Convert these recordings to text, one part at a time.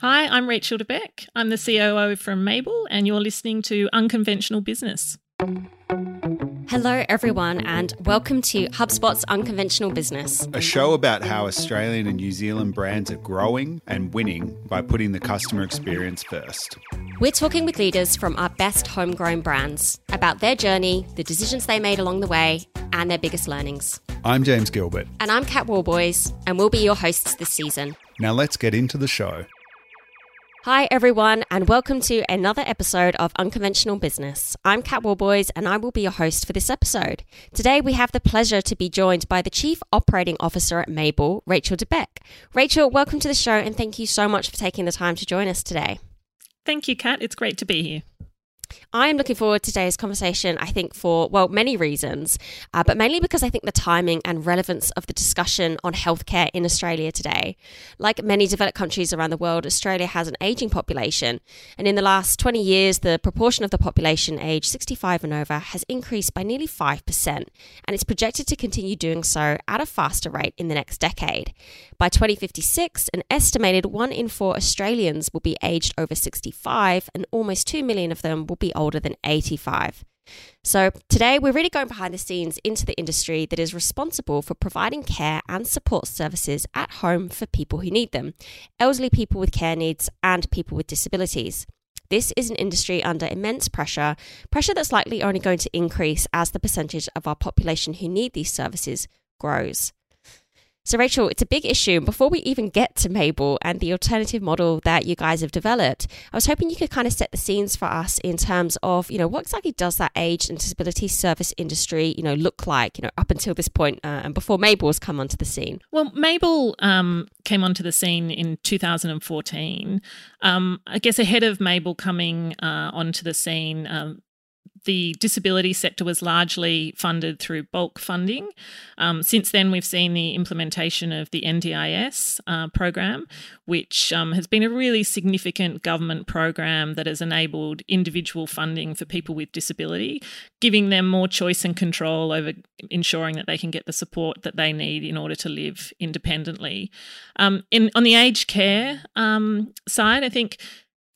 Hi, I'm Rachel DeBeck. I'm the COO from Mable, and you're listening to Unconventional Business. Hello, everyone, and welcome to HubSpot's Unconventional Business, a show about how Australian and New Zealand brands are growing and winning by putting the customer experience first. We're talking with leaders from our best homegrown brands about their journey, the decisions they made along the way, and their biggest learnings. I'm James Gilbert. And I'm Kat Warboys, and we'll be your hosts this season. Now let's get into the show. Hi, everyone, and welcome to another episode of Unconventional Business. I'm Kat Warboys, and I will be your host for this episode. Today, we have the pleasure to be joined by the Chief Operating Officer at Mable, Rachel DeBeck. Rachel, welcome to the show, and thank you so much for taking the time to join us today. Thank you, Kat. It's great to be here. I am looking forward to today's conversation, I think, for, well, many reasons, uh, but mainly because I think the timing and relevance of the discussion on healthcare in Australia today. Like many developed countries around the world, Australia has an aging population. And in the last 20 years, the proportion of the population aged 65 and over has increased by nearly 5%. And it's projected to continue doing so at a faster rate in the next decade. By 2056, an estimated one in four Australians will be aged over 65, and almost 2 million of them will be older than 85. So, today we're really going behind the scenes into the industry that is responsible for providing care and support services at home for people who need them elderly people with care needs and people with disabilities. This is an industry under immense pressure, pressure that's likely only going to increase as the percentage of our population who need these services grows. So, Rachel, it's a big issue. Before we even get to Mable and the alternative model that you guys have developed, I was hoping you could kind of set the scenes for us in terms of, you know, what exactly does that age and disability service industry, you know, look like, you know, up until this point, uh, and before Mable has come onto the scene? Well, Mable um, came onto the scene in 2014. Um, I guess ahead of Mable coming uh, onto the scene, um, the disability sector was largely funded through bulk funding. Um, since then, we've seen the implementation of the NDIS uh, program, which um, has been a really significant government program that has enabled individual funding for people with disability, giving them more choice and control over ensuring that they can get the support that they need in order to live independently. Um, in on the aged care um, side, I think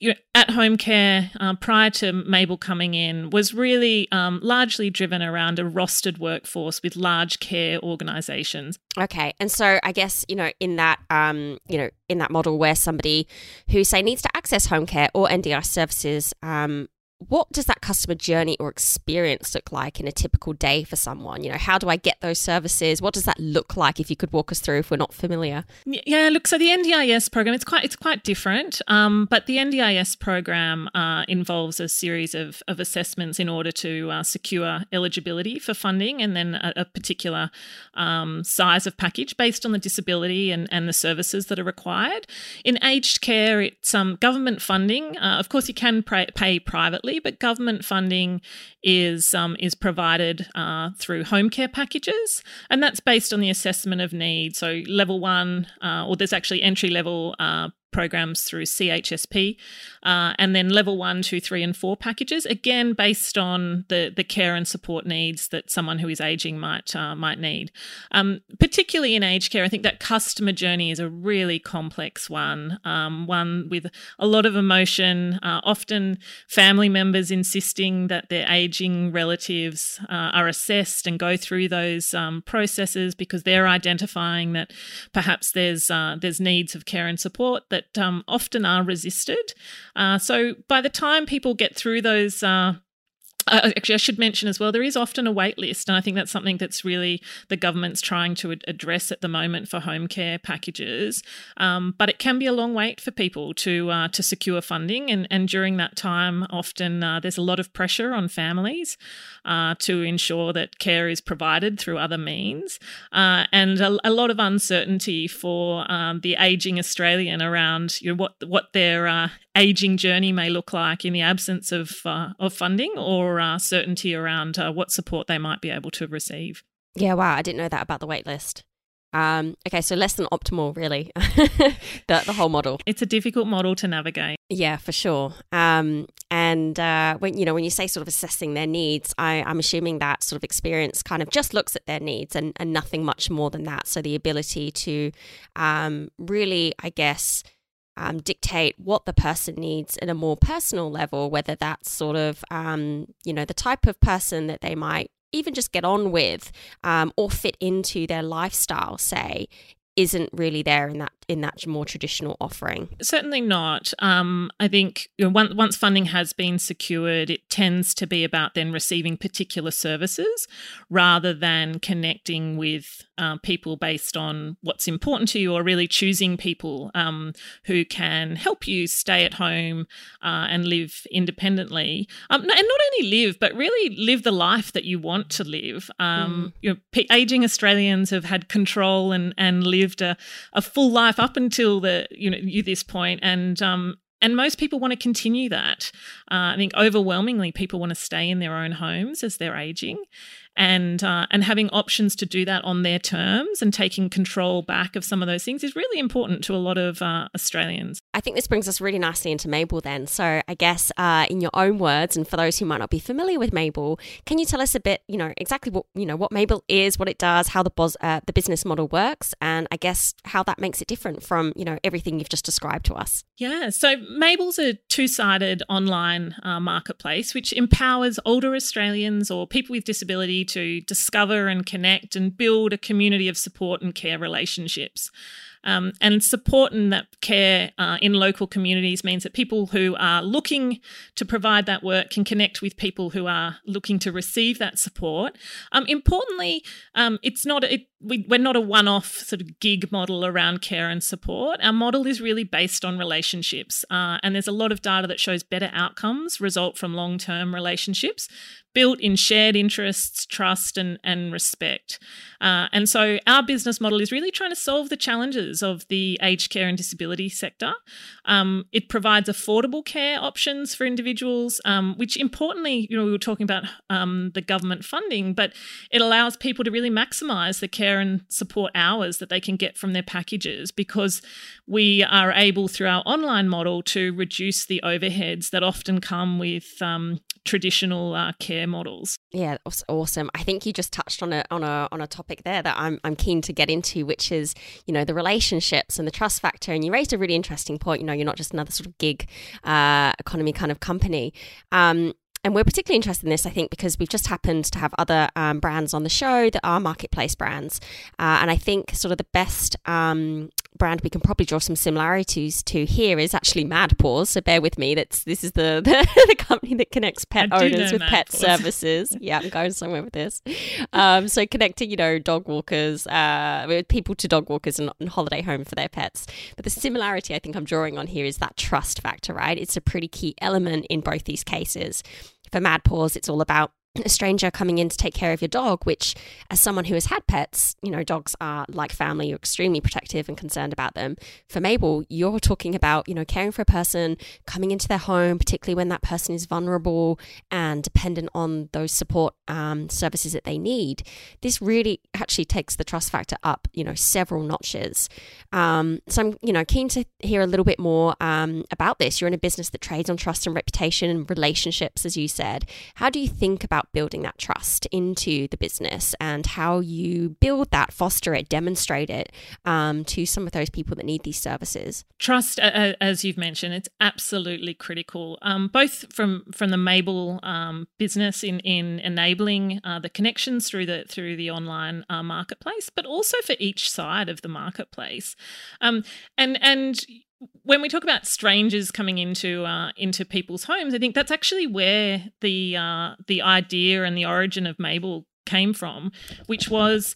you know, at home care uh, prior to Mable coming in was really um, largely driven around a rostered workforce with large care organisations. Okay, and so I guess you know in that um, you know in that model where somebody who say needs to access home care or NDI services um, what does that customer journey or experience look like in a typical day for someone? You know, how do I get those services? What does that look like if you could walk us through if we're not familiar? Yeah, look, so the NDIS program it's quite it's quite different, um, but the NDIS program uh, involves a series of, of assessments in order to uh, secure eligibility for funding, and then a, a particular um, size of package based on the disability and, and the services that are required. In aged care, it's um, government funding. Uh, of course, you can pay, pay but government funding is um, is provided uh, through home care packages, and that's based on the assessment of need. So level one, uh, or there's actually entry level uh, programs through CHSP, uh, and then level one, two, three, and four packages. Again, based on the the care and support needs that someone who is aging might uh, might need. Um, particularly in aged care, I think that customer journey is a really complex one, um, one with a lot of emotion. Uh, often, family members insisting that their aging relatives uh, are assessed and go through those um, processes because they're identifying that perhaps there's uh, there's needs of care and support that that um, often are resisted. Uh, so by the time people get through those uh, actually, I should mention as well, there is often a wait list, and I think that's something that's really the government's trying to address at the moment for home care packages. Um, but it can be a long wait for people to uh, to secure funding, and and during that time, often uh, there's a lot of pressure on families uh, to ensure that care is provided through other means, uh, and a, a, lot of uncertainty for um, the aging Australian around you know, what what their uh, aging journey may look like in the absence of of funding or uh, certainty around uh, what support they might be able to receive. Yeah, wow, I didn't know that about the waitlist. Um, okay, so less than optimal, really, the, the whole model. It's a difficult model to navigate. Yeah, for sure. Um, and uh, when you know when you say sort of assessing their needs, I, I'm assuming that sort of experience kind of just looks at their needs and, and nothing much more than that. So the ability to um, really, I guess, um, dictate what the person needs at a more personal level, whether that's sort of, um, you know, the type of person that they might even just get on with um, or fit into their lifestyle, say, isn't really there in that in that more traditional offering? Certainly not. Um, I think you know, once, once funding has been secured, it tends to be about then receiving particular services rather than connecting with uh, people based on what's important to you or really choosing people um, who can help you stay at home uh, and live independently. Um, and not only live, but really live the life that you want to live. Um, mm. you know, aging Australians have had control and, and lived a, a full life up until the you know you this point, and um, and most people want to continue that. Uh, I think overwhelmingly people want to stay in their own homes as they're aging, and uh, and having options to do that on their terms and taking control back of some of those things is really important to a lot of uh, Australians. I think this brings us really nicely into Mable then. So I guess uh, in your own words, and for those who might not be familiar with Mable, can you tell us a bit, you know, exactly what you know what Mable is, what it does, how the bos- uh, the business model works, and I guess how that makes it different from you know everything you've just described to us. Yeah, so Mable's a two-sided online uh, marketplace which empowers older Australians or people with to discover and connect and build a community of support and care relationships. Um, and support and that care uh, in local communities means that people who are looking to provide that work can connect with people who are looking to receive that support. Um, importantly, um, it's not it, we, are not a one-off sort of gig model around care and support. Our model is really based on relationships, uh, and there's a lot of data that shows better outcomes result from long-term relationships built in shared interests, trust, and, and respect. Uh, and so our business model is really trying to solve the challenges of the aged care and disability sector. Um, it provides affordable care options for individuals, um, which importantly, you know, we were talking about um, the government funding, but it allows people to really maximise the care and support hours that they can get from their packages because we are able through our online model to reduce the overheads that often come with um, traditional uh, care models. Yeah, that's awesome. I think you just touched on a on a on a topic there that I'm I'm keen to get into, which is you know the relationships and the trust factor. And you raised a really interesting point. You know, you're not just another sort of gig uh, economy kind of company. Um, and we're particularly interested in this, I think, because we've just happened to have other um, brands on the show that are marketplace brands. Uh, and I think sort of the best um, brand we can probably draw some similarities to here is actually Mad Paws. So bear with me. That's this is the the, the company that connects pet owners with Mad pet Paws. services. yeah, I'm going somewhere with this. Um, so connecting, you know, dog walkers, uh, people to dog walkers and, and holiday home for their pets. But the similarity I think I'm drawing on here is that trust factor, right? It's a pretty key element in both these cases. For Mad Paws, it's all about a stranger coming in to take care of your dog, which, as someone who has had pets, you know, dogs are like family, you're extremely protective and concerned about them. For Mable, you're talking about, you know, caring for a person, coming into their home, particularly when that person is vulnerable and dependent on those support um, services that they need. This really actually takes the trust factor up, you know, several notches. Um, so I'm, you know, keen to hear a little bit more um, about this. You're in a business that trades on trust and reputation and relationships, as you said. How do you think about about building that trust into the business and how you build that, foster it, demonstrate it um, to some of those people that need these services. Trust, as you've mentioned, it's absolutely critical, um, both from from the Mable um, business in in enabling uh, the connections through the through the online uh, marketplace, but also for each side of the marketplace, um, and and when we talk about strangers coming into uh, into people's homes, I think that's actually where the uh, the idea and the origin of Mable came from, which was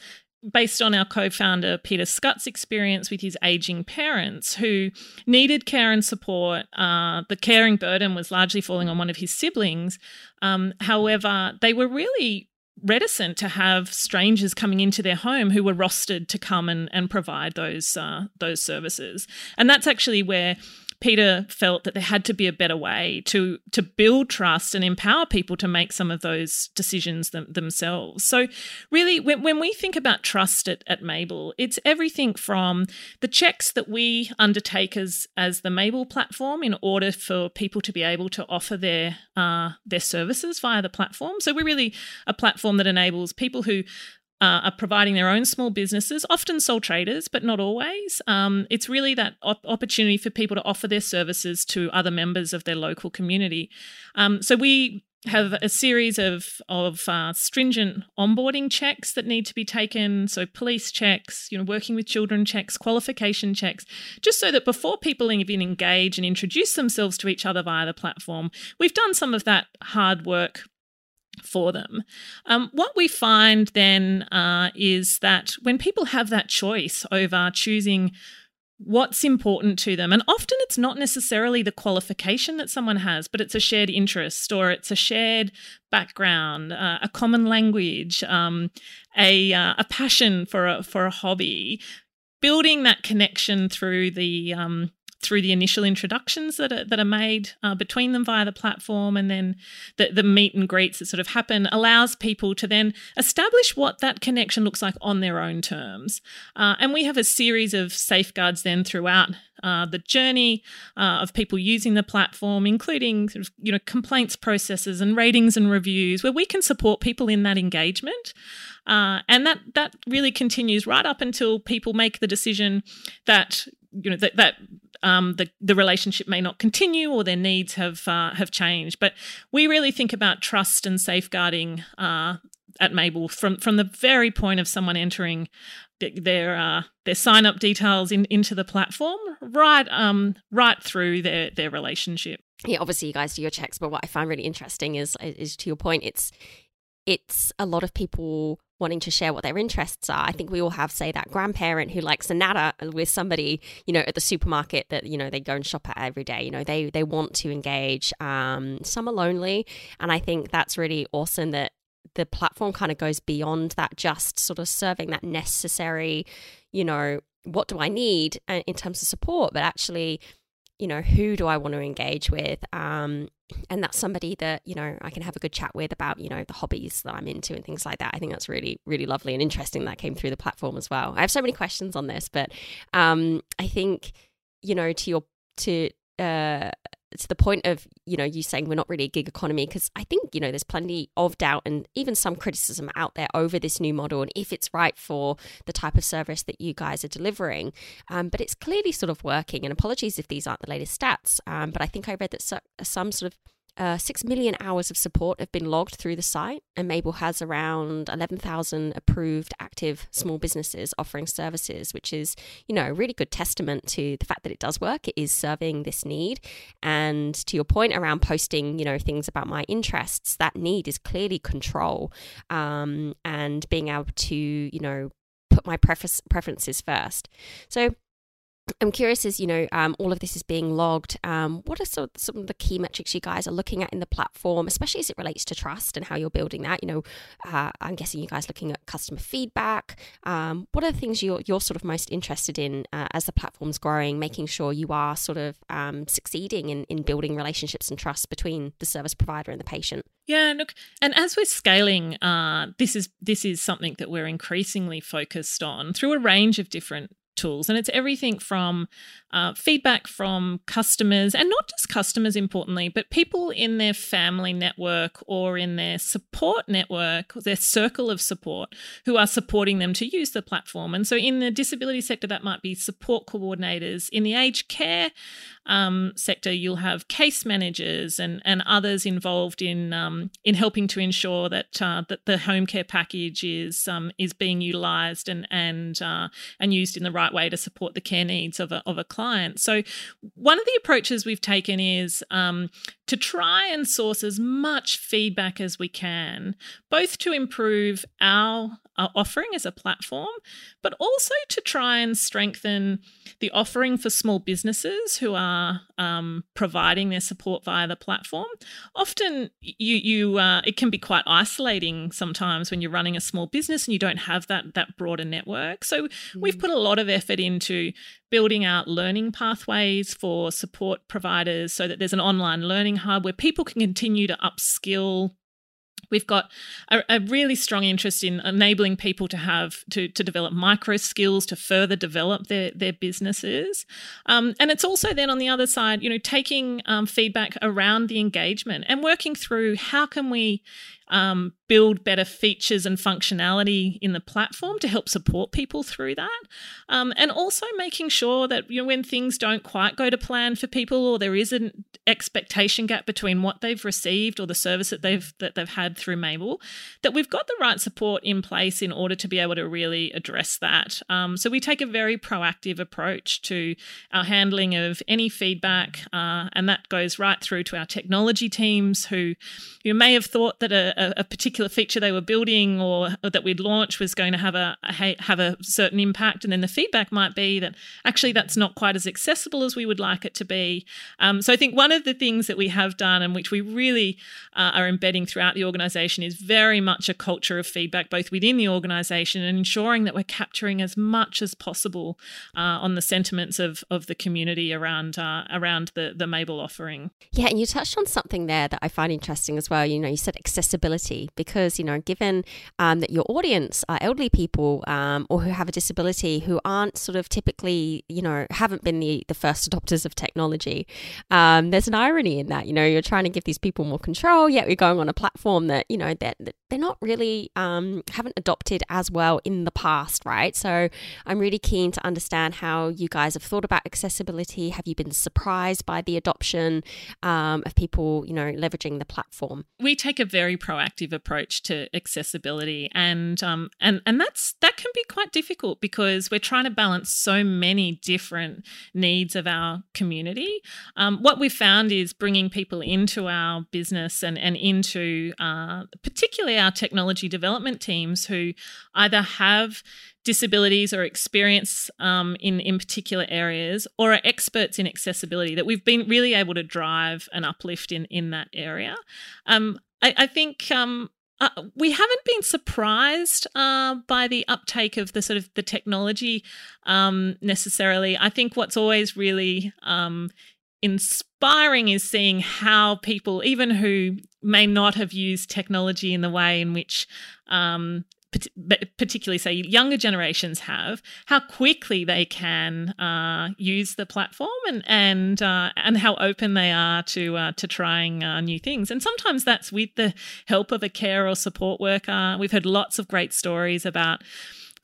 based on our co-founder Peter Scutt's experience with his aging parents who needed care and support. Uh, the caring burden was largely falling on one of his siblings. Um, however, they were really reticent to have strangers coming into their home who were rostered to come and, and provide those uh, those services. And that's actually where Peter felt that there had to be a better way to to build trust and empower people to make some of those decisions them, themselves. So, really, when, when we think about trust at, at Mable, it's everything from the checks that we undertake as as the Mable platform in order for people to be able to offer their uh, their services via the platform. So, we're really a platform that enables people who uh, are providing their own small businesses, often sole traders, but not always. Um, it's really that op- opportunity for people to offer their services to other members of their local community. Um, so we have a series of of uh, stringent onboarding checks that need to be taken. So police checks, you know, working with children checks, qualification checks, just so that before people even engage and introduce themselves to each other via the platform, we've done some of that hard work for them. Um, what we find then uh, is that when people have that choice over choosing what's important to them. And often it's not necessarily the qualification that someone has, but it's a shared interest or it's a shared background, uh, a common language, um, a, uh, a passion for a, for a hobby. Building that connection through the um, through the initial introductions that are, that are made uh, between them via the platform and then the, the meet and greets that sort of happen allows people to then establish what that connection looks like on their own terms. Uh, and we have a series of safeguards then throughout uh, the journey uh, of people using the platform, including sort of, you know complaints processes and ratings and reviews, where we can support people in that engagement, uh, and that that really continues right up until people make the decision that you know that that um, the the relationship may not continue or their needs have uh, have changed. But we really think about trust and safeguarding uh, at Mable from from the very point of someone entering their uh, their sign up details in, into the platform, right um, right through their their relationship. Yeah, obviously you guys do your checks, but what I find really interesting is is to your point, it's it's a lot of people wanting to share what their interests are. I think we all have, say, that grandparent who likes a natter with somebody, you know, at the supermarket that you know they go and shop at every day. You know, they they want to engage. Um, some are lonely, and I think that's really awesome that the platform kind of goes beyond that, just sort of serving that necessary, you know, what do I need uh, in terms of support, but actually you know who do i want to engage with? Um, and that's somebody that you know i can have a good chat with about you know the hobbies that i'm into and things like that. I think that's really really lovely and interesting that came through the platform as well. I have so many questions on this but um, i think you know to your to uh, to the point of you know you saying we're not really a gig economy because i think you know there's plenty of doubt and even some criticism out there over this new model and if it's right for the type of service that you guys are delivering. Um, but it's clearly sort of working and apologies if these aren't the latest stats um, but i think i read that so, some sort of uh, 6 million hours of support have been logged through the site, and Mable has around 11,000 approved active small businesses offering services, which is, you know, a really good testament to the fact that it does work. It is serving this need. And to your point around posting, you know, things about my interests, that need is clearly control um, and being able to, you know, put my preference preferences first. So I'm curious as you know, um, all of this is being logged. Um, what are some, some of the key metrics you guys are looking at in the platform, especially as it relates to trust and how you're building that? You know, uh, I'm guessing you guys looking at customer feedback. Um, what are the things you're, you're sort of most interested in uh, as the platform's growing, making sure you are sort of um, succeeding in, in building relationships and trust between the service provider and the patient? Yeah, look, and as we're scaling, uh, this is this is something that we're increasingly focused on through a range of different tools. And it's everything from uh, feedback from customers, and not just customers, importantly, but people in their family network or in their support network, their circle of support, who are supporting them to use the platform. And so in the disability sector, that might be support coordinators. In the aged care um, sector, you'll have case managers and, and others involved in um, in helping to ensure that uh, that the home care package is um, is being utilised and and uh, and used in the right way to support the care needs of a, of a client. So one of the approaches we've taken is um, to try and source as much feedback as we can, both to improve our our offering as a platform, but also to try and strengthen the offering for small businesses who are um, providing their support via the platform. Often, you you uh, it can be quite isolating sometimes when you're running a small business and you don't have that that broader network. So mm. we've put a lot of effort into building out learning pathways for support providers so that there's an online learning hub where people can continue to upskill We've got a, a, really strong interest in enabling people to have to, to develop micro skills to further develop their their businesses, um, and it's also then on the other side, you know, taking um, feedback around the engagement and working through how can we um, build better features and functionality in the platform to help support people through that. Um, and also making sure that you know when things don't quite go to plan for people or there is an expectation gap between what they've received or the service that they've that they've had through Mable, that we've got the right support in place in order to be able to really address that. Um, so we take a very proactive approach to our handling of any feedback, uh, and that goes right through to our technology teams who you may have thought that a, a, a particular feature they were building or, or, that we'd launch was going to have a, a, have a certain impact, and then the feedback might be that actually that's not quite as accessible as we would like it to be. Um, so I think one of the things that we have done and which we really uh, are embedding throughout the organisation is very much a culture of feedback, both within the organisation and ensuring that we're capturing as much as possible uh, on the sentiments of of the community around uh, around the the Mable offering. Yeah, and you touched on something there that I find interesting as well. You know, you said accessibility because you know, given um, that your audience are elderly people um, or who have a disability who aren't sort of typically, you know, haven't been the the first adopters of technology. Um, there's an irony in that. You know, you're trying to give these people more control, yet we're going on a platform that you know that they're not really um, haven't adopted as well in the past, right? So I'm really keen to understand how you guys have thought about accessibility. Have you been surprised by the adoption um, of people, you know, leveraging the platform? We take a very proactive approach to accessibility, and um, and and that's that can be quite difficult because we're trying to balance so many different needs of our community. Um, what we've found is bringing people into our business and and into uh, particularly our technology development teams who either have disabilities or experience um, in in particular areas or are experts in accessibility that we've been really able to drive an uplift in in that area um, I, I, think um, uh, we haven't been surprised uh, by the uptake of the sort of the technology um, necessarily. I think what's always really um, inspiring is seeing how people, even who may not have used technology in the way in which um, particularly say younger generations have, how quickly they can uh, use the platform and and uh, and how open they are to uh, to trying uh, new things. And sometimes that's with the help of a care or support worker. We've heard lots of great stories about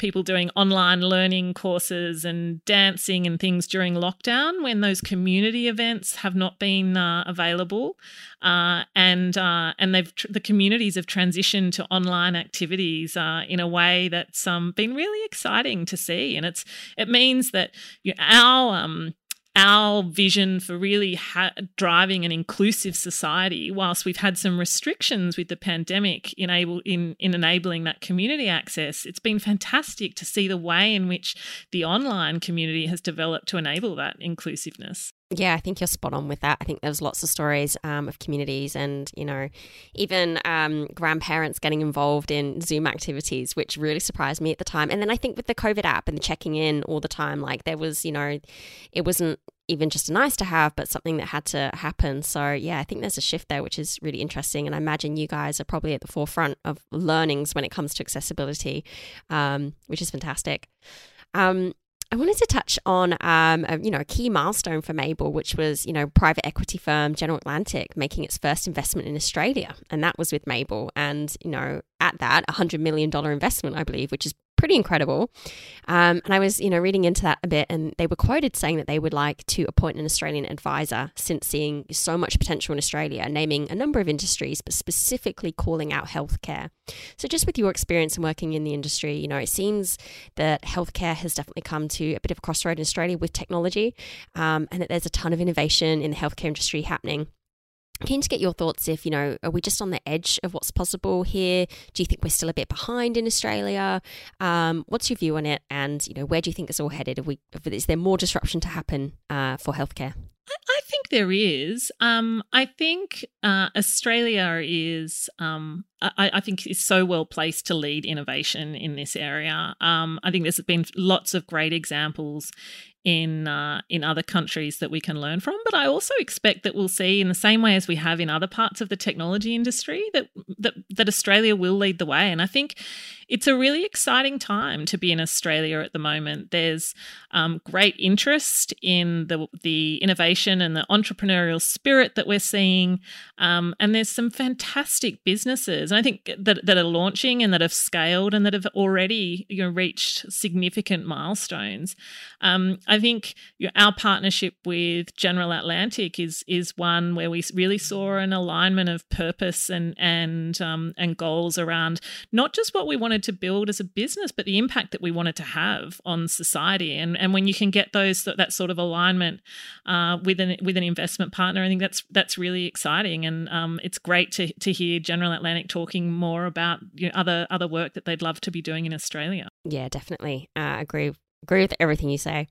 people doing online learning courses and dancing and things during lockdown when those community events have not been uh, available, uh, and uh, and they've tr- the communities have transitioned to online activities uh, in a way that's um, been really exciting to see, and it's it means that you know, our um, our vision for really ha- driving an inclusive society, whilst we've had some restrictions with the pandemic in, in enabling that community access, it's been fantastic to see the way in which the online community has developed to enable that inclusiveness. Yeah, I think you're spot on with that. I think there's lots of stories um, of communities and, you know, even um, grandparents getting involved in Zoom activities, which really surprised me at the time. And then I think with the COVID app and the checking in all the time, like there was, you know, it wasn't even just a nice to have, but something that had to happen. So, yeah, I think there's a shift there, which is really interesting. And I imagine you guys are probably at the forefront of learnings when it comes to accessibility, um, which is fantastic. Um, I wanted to touch on, um, a, you know, a key milestone for Mable, which was, you know, private equity firm General Atlantic making its first investment in Australia, and that was with Mable. And you know, at that, a hundred million dollar investment, I believe, which is pretty incredible. Um, and I was, you know, reading into that a bit, and they were quoted saying that they would like to appoint an Australian advisor since seeing so much potential in Australia, naming a number of industries, but specifically calling out healthcare. So, just with your experience in working in the industry, you know, it seems that healthcare has definitely come to a bit of a crossroad in Australia with technology, um, and that there's a ton of innovation in the healthcare industry happening keen to get your thoughts if you know are we just on the edge of what's possible here? Do you think we're still a bit behind in australia? Um, what's your view on it? And you know where do you think it's all headed? Are we, is there more disruption to happen uh, for healthcare I think there is. Um, I think uh, Australia is, um, I, I, think, is so well placed to lead innovation in this area. Um, I think there's been lots of great examples in uh, in other countries that we can learn from. But I also expect that we'll see, in the same way as we have in other parts of the technology industry, that that, that Australia will lead the way. And I think it's a really exciting time to be in Australia at the moment. There's um, great interest in the the innovation and the entrepreneurial spirit that we're seeing, um, and there's some fantastic businesses. And I think that that are launching and that have scaled and that have already you know reached significant milestones. Um, I think you know, our partnership with General Atlantic is is one where we really saw an alignment of purpose and and um, and goals around not just what we wanted to build as a business, but the impact that we wanted to have on society. And and when you can get those that sort of alignment uh, with an with an investment partner, I think that's that's really exciting. And um, it's great to to hear General Atlantic talking more about you know, other other work that they'd love to be doing in Australia. Yeah, definitely. Uh, agree agree with everything you say.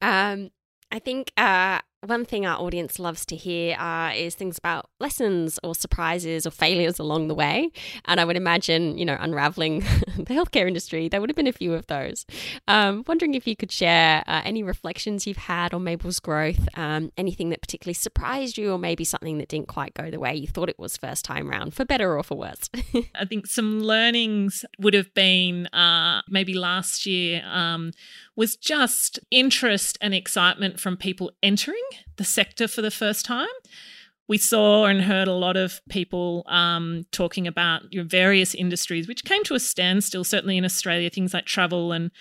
Um, I think uh, one thing our audience loves to hear uh, is things about lessons or surprises or failures along the way. And I would imagine, you know, unraveling the healthcare industry, there would have been a few of those. Um, wondering if you could share uh, any reflections you've had on Mable's growth, um, anything that particularly surprised you, or maybe something that didn't quite go the way you thought it was first time round, for better or for worse. I think some learnings would have been uh, maybe last year um, was just interest and excitement from people entering the sector for the first time. We saw and heard a lot of people um, talking about your various industries, which came to a standstill, certainly in Australia, things like travel and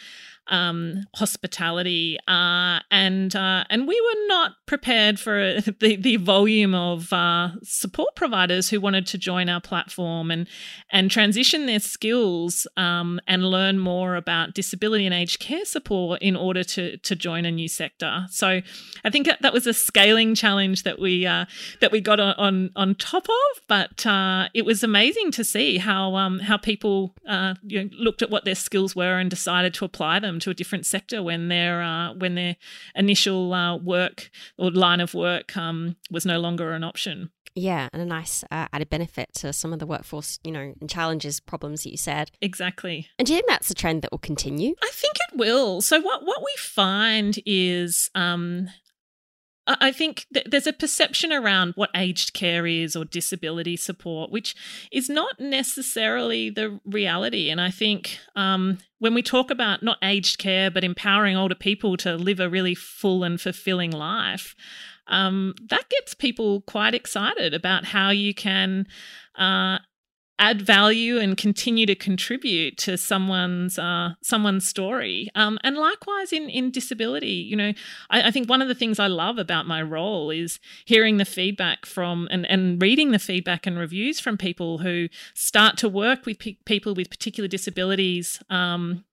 um, hospitality, uh, and uh, and we were not prepared for the the volume of uh, support providers who wanted to join our platform and and transition their skills um, and learn more about disability and aged care support in order to to join a new sector. So I think that was a scaling challenge that we uh, that we got on on, on top of, but uh, it was amazing to see how um, how people uh, you know, looked at what their skills were and decided to apply them to a different sector when their uh, when their initial uh, work or line of work um, was no longer an option. Yeah, and a nice uh, added benefit to some of the workforce, you know, and challenges, problems that you said. Exactly. And do you think that's a trend that will continue? I think it will. So what what we find is um, I think th- there's a perception around what aged care is or disability support, which is not necessarily the reality. And I think um, when we talk about not aged care, but empowering older people to live a really full and fulfilling life, um, that gets people quite excited about how you can uh, add value and continue to contribute to someone's uh, someone's story. Um, and likewise in in disability, you know, I, I, think one of the things I love about my role is hearing the feedback from and and reading the feedback and reviews from people who start to work with pe- people with particular disabilities. Um,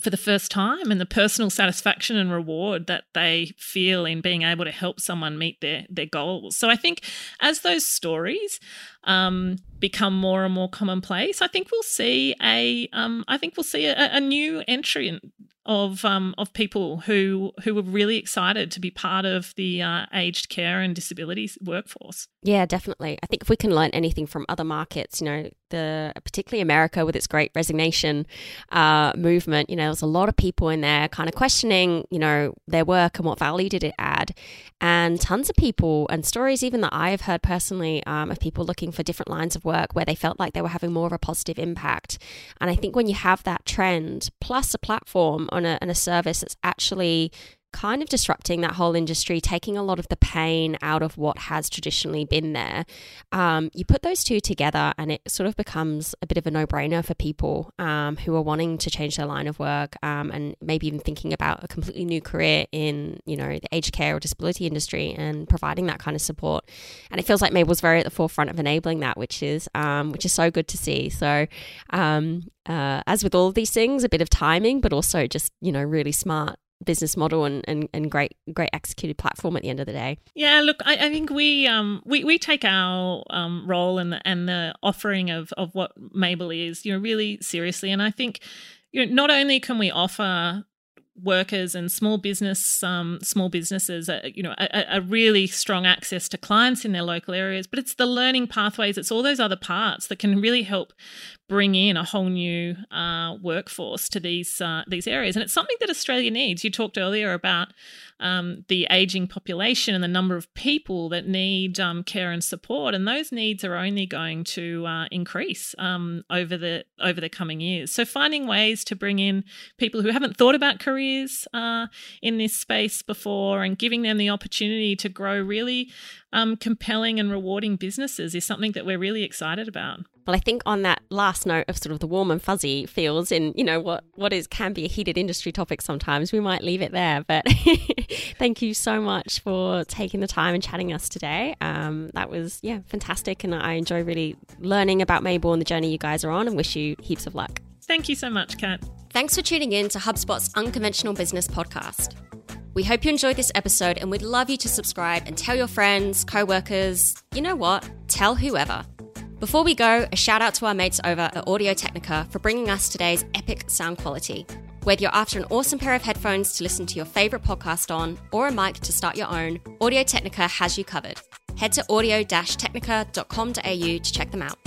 for the first time and the personal satisfaction and reward that they feel in being able to help someone meet their their goals. So I think as those stories um, become more and more commonplace, I think we'll see a um, I think we'll see a, a new entry of um, of people who who were really excited to be part of the uh, aged care and disabilities workforce. Yeah, definitely. I think if we can learn anything from other markets, you know, the particularly America with its great resignation uh, movement, you know, there's a lot of people in there kind of questioning, you know, their work and what value did it add, and tons of people and stories even that I have heard personally um, of people looking for different lines of work where they felt like they were having more of a positive impact. And I think when you have that trend plus a platform on a, a service that's actually kind of disrupting that whole industry, taking a lot of the pain out of what has traditionally been there. Um, you put those two together, and it sort of becomes a bit of a no brainer for people um, who are wanting to change their line of work um, and maybe even thinking about a completely new career in, you know, the aged care or disability industry and providing that kind of support. And it feels like Mable's very at the forefront of enabling that, which is um, which is so good to see. So um, uh, as with all of these things, a bit of timing, but also just you know really smart business model and, and, and great great executed platform at the end of the day. Yeah, look, I, I think we um we, we take our um role and the and the offering of of what Mable is, you know, really seriously. And I think you know, not only can we offer workers and small business um, small businesses uh, you know a, a, really strong access to clients in their local areas but it's the learning pathways it's all those other parts that can really help bring in a whole new uh, workforce to these uh, these areas and it's something that Australia needs you talked earlier about um, the aging population and the number of people that need um, care and support, and those needs are only going to uh, increase um, over the over the coming years. So finding ways to bring in people who haven't thought about careers uh, in this space before and giving them the opportunity to grow really um, compelling and rewarding businesses is something that we're really excited about. Well, I think on that last note of sort of the warm and fuzzy feels in, you know, what what is can be a heated industry topic sometimes, we might leave it there. But thank you so much for taking the time and chatting us today. Um, that was yeah fantastic, and I enjoy really learning about Mable and the journey you guys are on, and wish you heaps of luck. Thank you so much, Kat. Thanks for tuning in to HubSpot's Unconventional Business Podcast. We hope you enjoyed this episode and we'd love you to subscribe and tell your friends, co workers, you know what, tell whoever. Before we go, a shout out to our mates over at Audio Technica for bringing us today's epic sound quality. Whether you're after an awesome pair of headphones to listen to your favourite podcast on or a mic to start your own, Audio Technica has you covered. Head to audio technica.com.au to check them out.